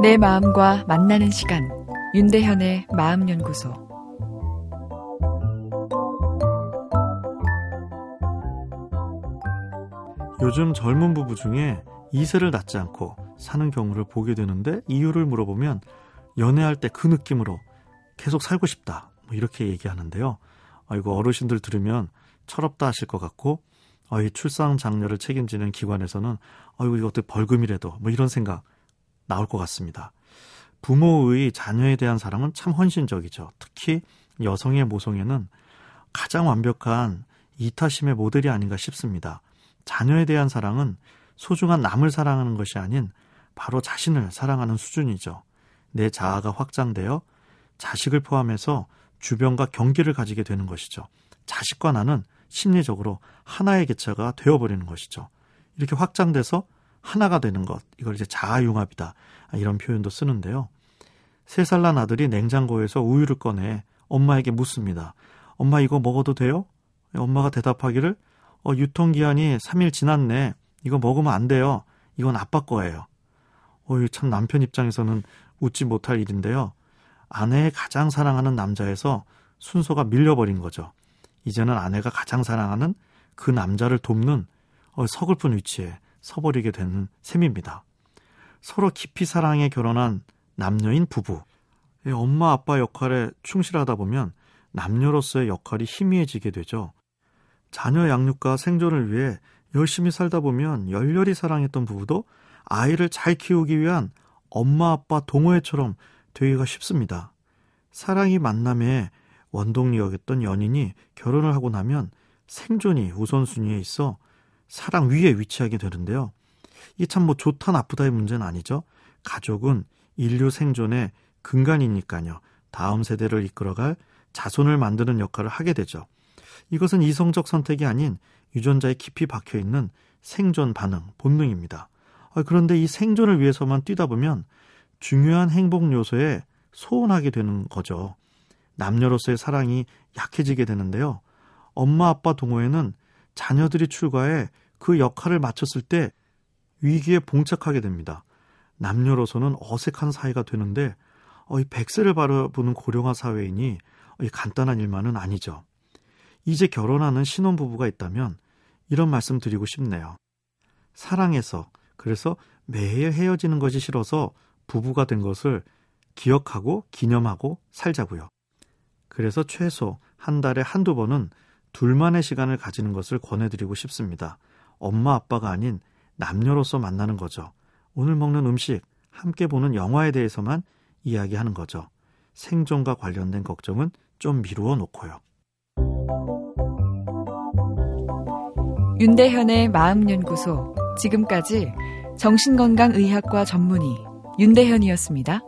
내 마음과 만나는 시간 윤대현의 마음연구소 요즘 젊은 부부 중에 이세를 낳지 않고 사는 경우를 보게 되는데 이유를 물어보면 연애할 때 그 느낌으로 계속 살고 싶다 뭐 이렇게 얘기하는데요. 아, 이거 어르신들 들으면 철없다 하실 것 같고 아, 이 출산 장려를 책임지는 기관에서는 아이고 이거 어떻게 벌금이라도 뭐 이런 생각 나올 것 같습니다. 부모의 자녀에 대한 사랑은 참 헌신적이죠. 특히 여성의 모성애는 가장 완벽한 이타심의 모델이 아닌가 싶습니다. 자녀에 대한 사랑은 소중한 남을 사랑하는 것이 아닌 바로 자신을 사랑하는 수준이죠. 내 자아가 확장되어 자식을 포함해서 주변과 경계를 가지게 되는 것이죠. 자식과 나는 심리적으로 하나의 개체가 되어버리는 것이죠. 이렇게 확장돼서 하나가 되는 것, 이걸 이제 자아융합이다. 이런 표현도 쓰는데요. 세 살 난 아들이 냉장고에서 우유를 꺼내 엄마에게 묻습니다. 엄마 이거 먹어도 돼요? 엄마가 대답하기를 어, 유통기한이 3일 지났네. 이거 먹으면 안 돼요. 이건 아빠 거예요. 어이, 참 남편 입장에서는 웃지 못할 일인데요. 아내의 가장 사랑하는 남자에서 순서가 밀려버린 거죠. 이제는 아내가 가장 사랑하는 그 남자를 돕는 어, 서글픈 위치에 서버리게 되는 셈입니다. 서로 깊이 사랑해 결혼한 남녀인 부부. 엄마 아빠 역할에 충실하다 보면 남녀로서의 역할이 희미해지게 되죠. 자녀 양육과 생존을 위해 열심히 살다 보면 열렬히 사랑했던 부부도 아이를 잘 키우기 위한 엄마 아빠 동호회처럼 되기가 쉽습니다. 사랑이 만남의 원동력이었던 연인이 결혼을 하고 나면 생존이 우선순위에 있어 사랑 위에 위치하게 되는데요. 이게 참 뭐 좋다 나쁘다의 문제는 아니죠. 가족은 인류 생존의 근간이니까요. 다음 세대를 이끌어갈 자손을 만드는 역할을 하게 되죠. 이것은 이성적 선택이 아닌 유전자에 깊이 박혀 있는 생존 반응, 본능입니다. 아, 그런데 이 생존을 위해서만 뛰다 보면 중요한 행복 요소에 소원하게 되는 거죠. 남녀로서의 사랑이 약해지게 되는데요. 엄마 아빠 동호회는 자녀들이 출가해 그 역할을 마쳤을 때 위기에 봉착하게 됩니다. 남녀로서는 어색한 사이가 되는데 어, 이 백세를 바라보는 고령화 사회이니 이 간단한 일만은 아니죠. 이제 결혼하는 신혼부부가 있다면 이런 말씀 드리고 싶네요. 사랑해서 그래서 매일 헤어지는 것이 싫어서 부부가 된 것을 기억하고 기념하고 살자고요. 그래서 최소 한 달에 한두 번은 둘만의 시간을 가지는 것을 권해드리고 싶습니다. 엄마 아빠가 아닌 남녀로서 만나는 거죠. 오늘 먹는 음식, 함께 보는 영화에 대해서만 이야기하는 거죠. 생존과 관련된 걱정은 좀 미루어 놓고요. 윤대현의 마음연구소. 지금까지 정신건강의학과 전문의 윤대현이었습니다.